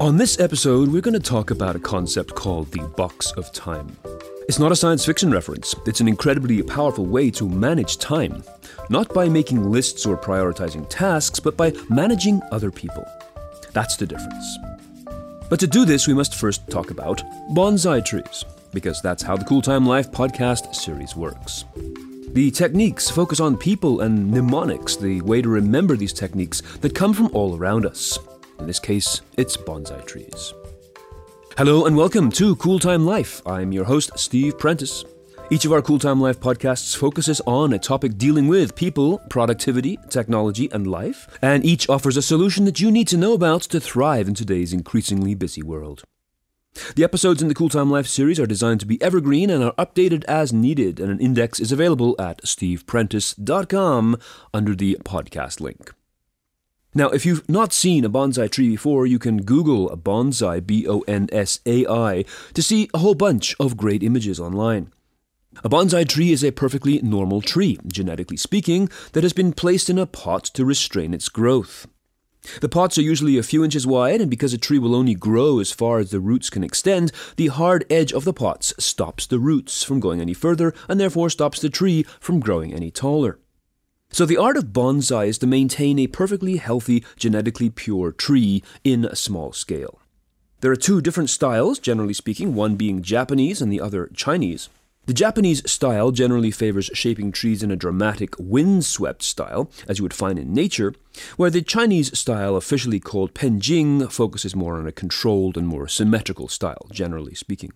On this episode, we're going to talk about a concept called the box of time. It's not a science fiction reference, it's an incredibly powerful way to manage time. Not by making lists or prioritizing tasks, but by managing other people. That's the difference. But to do this, we must first talk about bonsai trees, because that's how the Cool Time Life podcast series works. The techniques focus on people and mnemonics, the way to remember these techniques that come from all around us. In this case, it's bonsai trees. Hello and welcome to Cool Time Life. I'm your host, Steve Prentice. Each of our Cool Time Life podcasts focuses on a topic dealing with people, productivity, technology, and life, and each offers a solution that you need to know about to thrive in today's increasingly busy world. The episodes in the Cool Time Life series are designed to be evergreen and are updated as needed, and an index is available at steveprentice.com under the podcast link. Now, if you've not seen a bonsai tree before, you can Google a bonsai, B O N S A I, to see a whole bunch of great images online. A bonsai tree is a perfectly normal tree, genetically speaking, that has been placed in a pot to restrain its growth. The pots are usually a few inches wide, and because a tree will only grow as far as the roots can extend, the hard edge of the pots stops the roots from going any further and therefore stops the tree from growing any taller. So, the art of bonsai is to maintain a perfectly healthy, genetically pure tree in a small scale. There are two different styles, generally speaking, one being Japanese and the other Chinese. The Japanese style generally favors shaping trees in a dramatic, windswept style, as you would find in nature, where the Chinese style, officially called Penjing, focuses more on a controlled and more symmetrical style, generally speaking.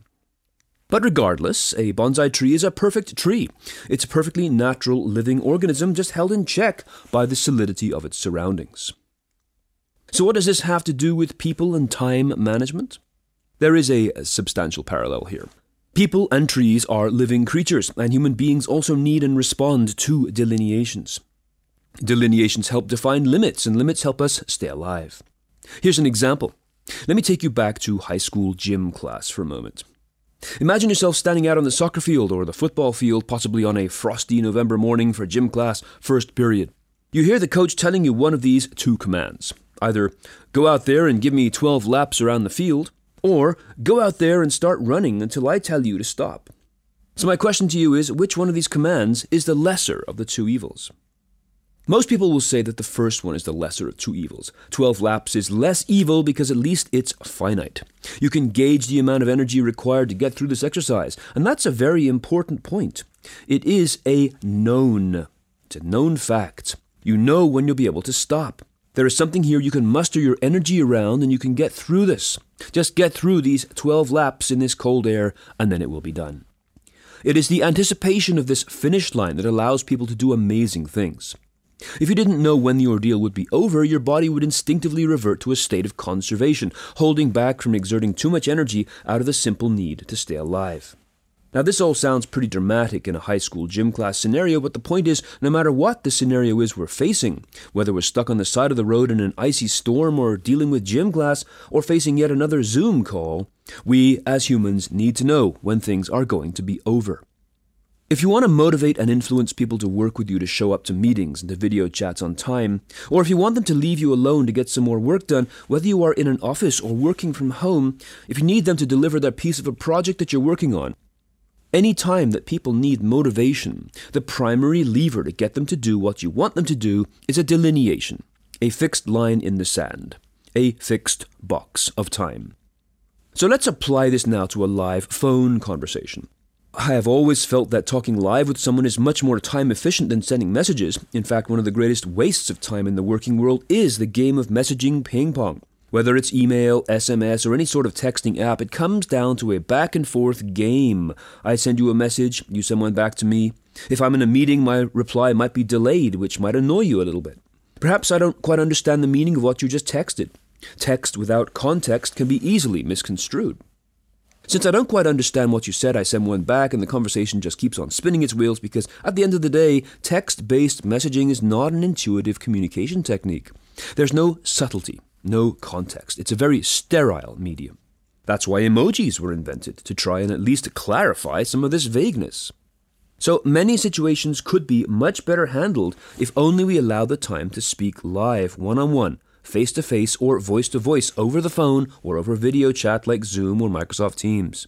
But regardless, a bonsai tree is a perfect tree. It's a perfectly natural living organism just held in check by the solidity of its surroundings. So, what does this have to do with people and time management? There is a substantial parallel here. People and trees are living creatures, and human beings also need and respond to delineations. Delineations help define limits, and limits help us stay alive. Here's an example. Let me take you back to high school gym class for a moment. Imagine yourself standing out on the soccer field or the football field, possibly on a frosty November morning for gym class, first period. You hear the coach telling you one of these two commands either go out there and give me 12 laps around the field, or go out there and start running until I tell you to stop. So, my question to you is which one of these commands is the lesser of the two evils? Most people will say that the first one is the lesser of two evils. 12 laps is less evil because at least it's finite. You can gauge the amount of energy required to get through this exercise, and that's a very important point. It is a known. It's a known fact. You know when you'll be able to stop. There is something here you can muster your energy around and you can get through this. Just get through these 12 laps in this cold air, and then it will be done. It is the anticipation of this finish line that allows people to do amazing things. If you didn't know when the ordeal would be over, your body would instinctively revert to a state of conservation, holding back from exerting too much energy out of the simple need to stay alive. Now, this all sounds pretty dramatic in a high school gym class scenario, but the point is no matter what the scenario is we're facing, whether we're stuck on the side of the road in an icy storm or dealing with gym class or facing yet another Zoom call, we as humans need to know when things are going to be over. If you want to motivate and influence people to work with you to show up to meetings and to video chats on time, or if you want them to leave you alone to get some more work done, whether you are in an office or working from home, if you need them to deliver that piece of a project that you're working on, any time that people need motivation, the primary lever to get them to do what you want them to do is a delineation, a fixed line in the sand, a fixed box of time. So let's apply this now to a live phone conversation. I have always felt that talking live with someone is much more time efficient than sending messages. In fact, one of the greatest wastes of time in the working world is the game of messaging ping pong. Whether it's email, SMS, or any sort of texting app, it comes down to a back and forth game. I send you a message, you send one back to me. If I'm in a meeting, my reply might be delayed, which might annoy you a little bit. Perhaps I don't quite understand the meaning of what you just texted. Text without context can be easily misconstrued. Since I don't quite understand what you said, I send one back and the conversation just keeps on spinning its wheels because at the end of the day, text based messaging is not an intuitive communication technique. There's no subtlety, no context. It's a very sterile medium. That's why emojis were invented, to try and at least clarify some of this vagueness. So many situations could be much better handled if only we allow the time to speak live, one on one, face to face or voice to voice, over the phone, or over video chat like Zoom or Microsoft Teams.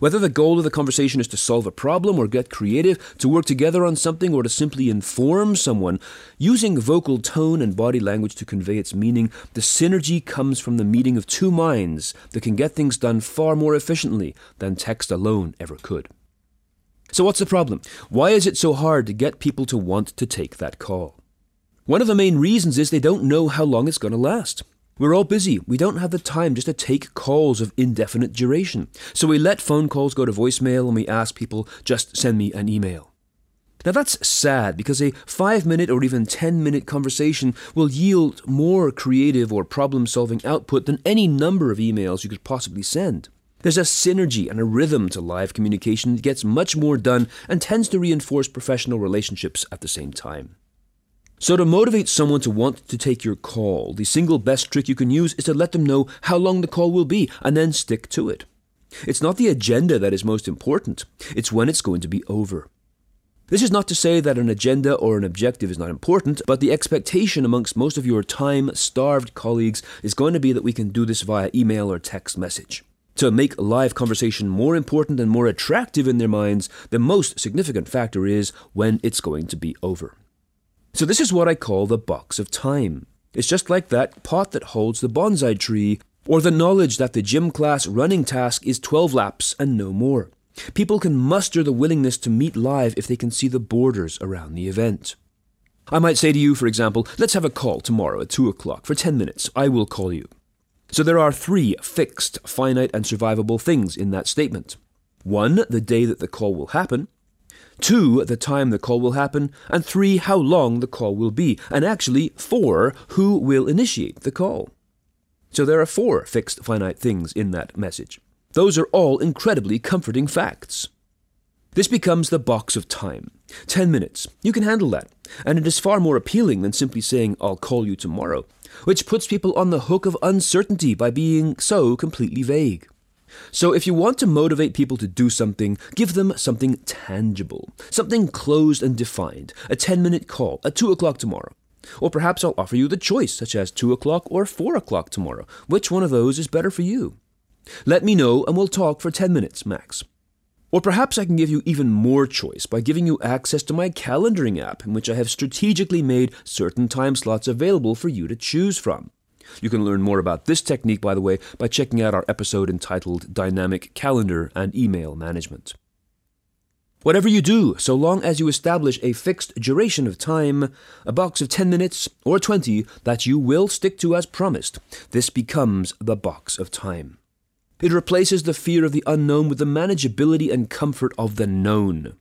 Whether the goal of the conversation is to solve a problem or get creative, to work together on something, or to simply inform someone, using vocal tone and body language to convey its meaning, the synergy comes from the meeting of two minds that can get things done far more efficiently than text alone ever could. So, what's the problem? Why is it so hard to get people to want to take that call? One of the main reasons is they don't know how long it's going to last. We're all busy. We don't have the time just to take calls of indefinite duration. So we let phone calls go to voicemail and we ask people, just send me an email. Now that's sad because a five minute or even 10 minute conversation will yield more creative or problem solving output than any number of emails you could possibly send. There's a synergy and a rhythm to live communication that gets much more done and tends to reinforce professional relationships at the same time. So, to motivate someone to want to take your call, the single best trick you can use is to let them know how long the call will be and then stick to it. It's not the agenda that is most important, it's when it's going to be over. This is not to say that an agenda or an objective is not important, but the expectation amongst most of your time starved colleagues is going to be that we can do this via email or text message. To make live conversation more important and more attractive in their minds, the most significant factor is when it's going to be over. So, this is what I call the box of time. It's just like that pot that holds the bonsai tree, or the knowledge that the gym class running task is 12 laps and no more. People can muster the willingness to meet live if they can see the borders around the event. I might say to you, for example, let's have a call tomorrow at 2 o'clock for 10 minutes. I will call you. So there are three fixed, finite, and survivable things in that statement. One, the day that the call will happen two, the time the call will happen, and three, how long the call will be, and actually, four, who will initiate the call. So there are four fixed finite things in that message. Those are all incredibly comforting facts. This becomes the box of time. Ten minutes. You can handle that. And it is far more appealing than simply saying, I'll call you tomorrow, which puts people on the hook of uncertainty by being so completely vague. So, if you want to motivate people to do something, give them something tangible, something closed and defined, a 10 minute call at 2 o'clock tomorrow. Or perhaps I'll offer you the choice, such as 2 o'clock or 4 o'clock tomorrow. Which one of those is better for you? Let me know and we'll talk for 10 minutes max. Or perhaps I can give you even more choice by giving you access to my calendaring app, in which I have strategically made certain time slots available for you to choose from. You can learn more about this technique, by the way, by checking out our episode entitled Dynamic Calendar and Email Management. Whatever you do, so long as you establish a fixed duration of time, a box of 10 minutes or 20 that you will stick to as promised, this becomes the box of time. It replaces the fear of the unknown with the manageability and comfort of the known.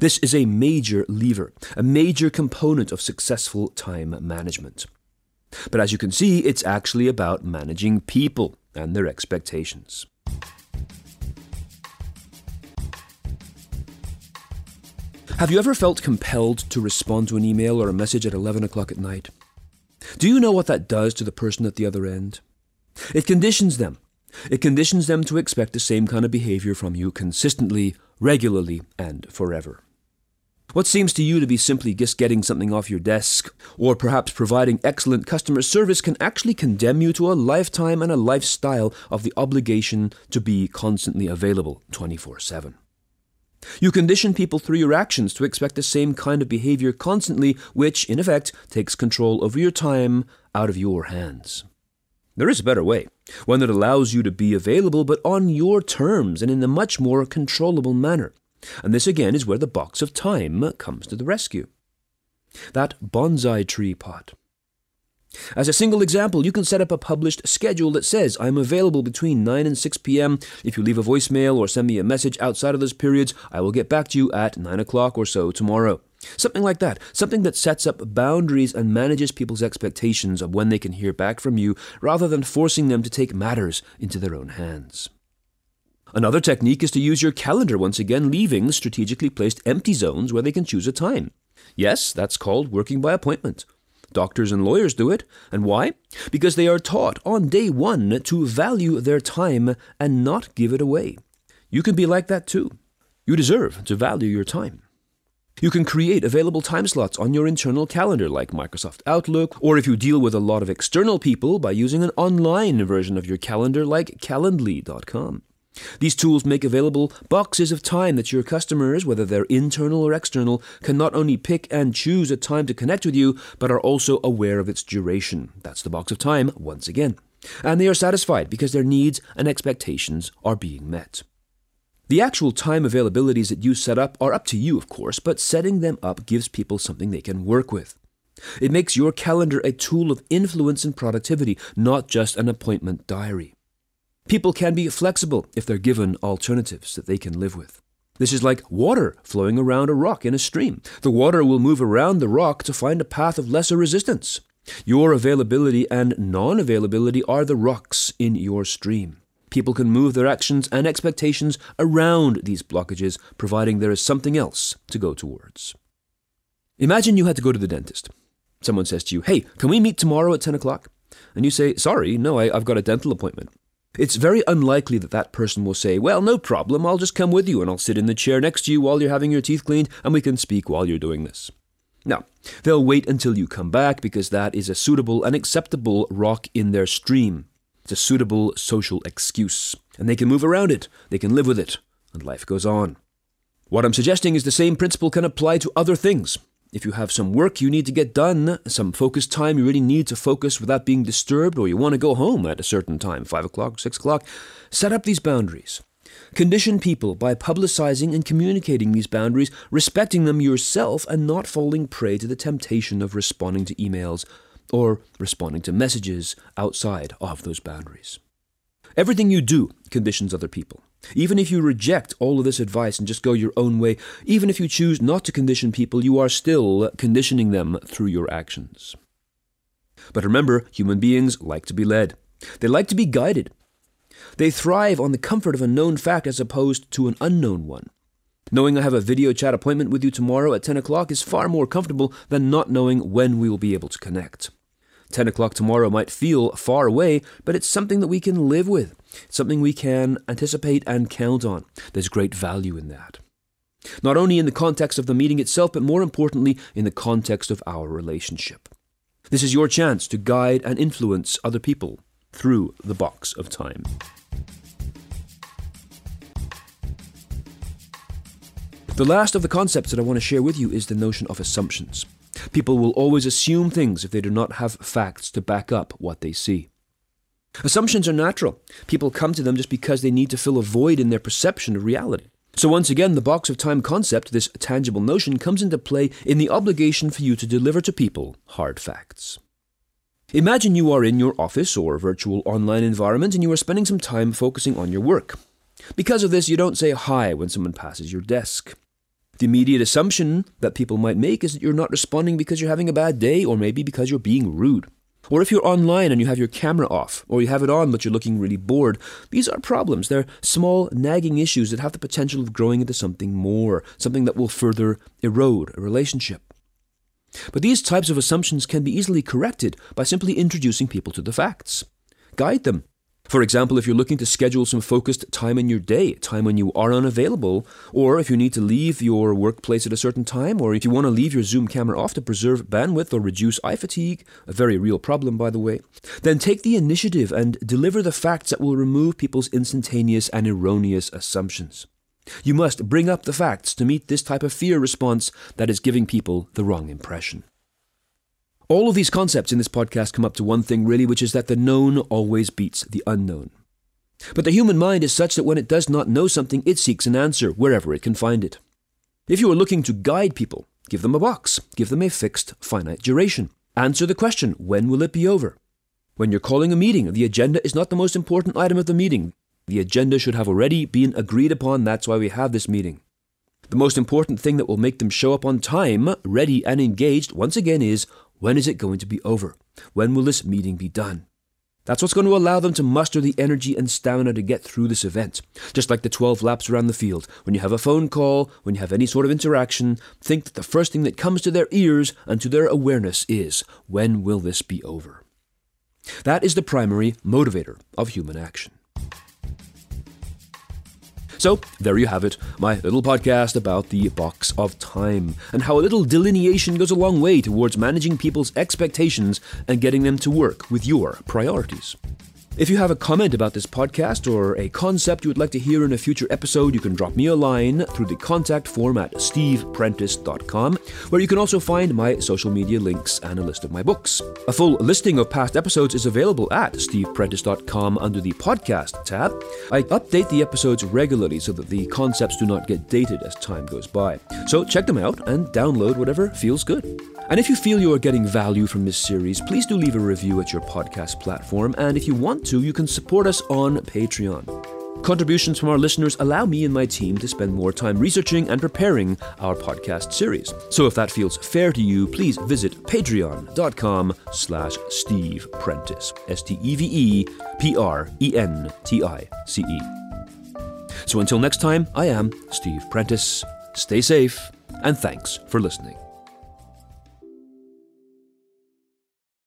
This is a major lever, a major component of successful time management. But as you can see, it's actually about managing people and their expectations. Have you ever felt compelled to respond to an email or a message at 11 o'clock at night? Do you know what that does to the person at the other end? It conditions them. It conditions them to expect the same kind of behavior from you consistently, regularly, and forever. What seems to you to be simply just getting something off your desk, or perhaps providing excellent customer service, can actually condemn you to a lifetime and a lifestyle of the obligation to be constantly available 24 7. You condition people through your actions to expect the same kind of behavior constantly, which, in effect, takes control over your time out of your hands. There is a better way, one that allows you to be available, but on your terms and in a much more controllable manner. And this again is where the box of time comes to the rescue. That bonsai tree pot. As a single example, you can set up a published schedule that says, I'm available between 9 and 6 p.m. If you leave a voicemail or send me a message outside of those periods, I will get back to you at 9 o'clock or so tomorrow. Something like that. Something that sets up boundaries and manages people's expectations of when they can hear back from you, rather than forcing them to take matters into their own hands. Another technique is to use your calendar once again, leaving strategically placed empty zones where they can choose a time. Yes, that's called working by appointment. Doctors and lawyers do it. And why? Because they are taught on day one to value their time and not give it away. You can be like that too. You deserve to value your time. You can create available time slots on your internal calendar like Microsoft Outlook, or if you deal with a lot of external people, by using an online version of your calendar like Calendly.com. These tools make available boxes of time that your customers, whether they're internal or external, can not only pick and choose a time to connect with you, but are also aware of its duration. That's the box of time, once again. And they are satisfied because their needs and expectations are being met. The actual time availabilities that you set up are up to you, of course, but setting them up gives people something they can work with. It makes your calendar a tool of influence and productivity, not just an appointment diary. People can be flexible if they're given alternatives that they can live with. This is like water flowing around a rock in a stream. The water will move around the rock to find a path of lesser resistance. Your availability and non availability are the rocks in your stream. People can move their actions and expectations around these blockages, providing there is something else to go towards. Imagine you had to go to the dentist. Someone says to you, Hey, can we meet tomorrow at 10 o'clock? And you say, Sorry, no, I, have got a dental appointment. It's very unlikely that that person will say, Well, no problem, I'll just come with you and I'll sit in the chair next to you while you're having your teeth cleaned and we can speak while you're doing this. No, they'll wait until you come back because that is a suitable and acceptable rock in their stream. It's a suitable social excuse, and they can move around it, they can live with it, and life goes on. What I'm suggesting is the same principle can apply to other things. If you have some work you need to get done, some focus time you really need to focus without being disturbed, or you want to go home at a certain time, 5 o'clock, 6 o'clock, set up these boundaries. Condition people by publicizing and communicating these boundaries, respecting them yourself, and not falling prey to the temptation of responding to emails or responding to messages outside of those boundaries. Everything you do conditions other people. Even if you reject all of this advice and just go your own way, even if you choose not to condition people, you are still conditioning them through your actions. But remember, human beings like to be led. They like to be guided. They thrive on the comfort of a known fact as opposed to an unknown one. Knowing I have a video chat appointment with you tomorrow at 10 o'clock is far more comfortable than not knowing when we will be able to connect. 10 o'clock tomorrow might feel far away, but it's something that we can live with, something we can anticipate and count on. There's great value in that. Not only in the context of the meeting itself, but more importantly, in the context of our relationship. This is your chance to guide and influence other people through the box of time. The last of the concepts that I want to share with you is the notion of assumptions. People will always assume things if they do not have facts to back up what they see. Assumptions are natural. People come to them just because they need to fill a void in their perception of reality. So, once again, the box of time concept, this tangible notion, comes into play in the obligation for you to deliver to people hard facts. Imagine you are in your office or virtual online environment and you are spending some time focusing on your work. Because of this, you don't say hi when someone passes your desk. The immediate assumption that people might make is that you're not responding because you're having a bad day or maybe because you're being rude. Or if you're online and you have your camera off, or you have it on but you're looking really bored, these are problems. They're small, nagging issues that have the potential of growing into something more, something that will further erode a relationship. But these types of assumptions can be easily corrected by simply introducing people to the facts. Guide them, for example, if you're looking to schedule some focused time in your day, time when you are unavailable, or if you need to leave your workplace at a certain time, or if you want to leave your Zoom camera off to preserve bandwidth or reduce eye fatigue, a very real problem, by the way, then take the initiative and deliver the facts that will remove people's instantaneous and erroneous assumptions. You must bring up the facts to meet this type of fear response that is giving people the wrong impression. All of these concepts in this podcast come up to one thing, really, which is that the known always beats the unknown. But the human mind is such that when it does not know something, it seeks an answer wherever it can find it. If you are looking to guide people, give them a box, give them a fixed, finite duration. Answer the question when will it be over? When you're calling a meeting, the agenda is not the most important item of the meeting. The agenda should have already been agreed upon, that's why we have this meeting. The most important thing that will make them show up on time, ready and engaged, once again, is when is it going to be over? When will this meeting be done? That's what's going to allow them to muster the energy and stamina to get through this event. Just like the 12 laps around the field. When you have a phone call, when you have any sort of interaction, think that the first thing that comes to their ears and to their awareness is when will this be over? That is the primary motivator of human action. So, there you have it, my little podcast about the box of time, and how a little delineation goes a long way towards managing people's expectations and getting them to work with your priorities. If you have a comment about this podcast or a concept you would like to hear in a future episode, you can drop me a line through the contact form at steveprentice.com, where you can also find my social media links and a list of my books. A full listing of past episodes is available at steveprentice.com under the podcast tab. I update the episodes regularly so that the concepts do not get dated as time goes by. So check them out and download whatever feels good. And if you feel you are getting value from this series, please do leave a review at your podcast platform. And if you want to, you can support us on Patreon. Contributions from our listeners allow me and my team to spend more time researching and preparing our podcast series. So if that feels fair to you, please visit patreon.com slash Steve Prentice. S-T-E-V-E P-R-E-N-T-I-C-E. So until next time, I am Steve Prentice. Stay safe, and thanks for listening.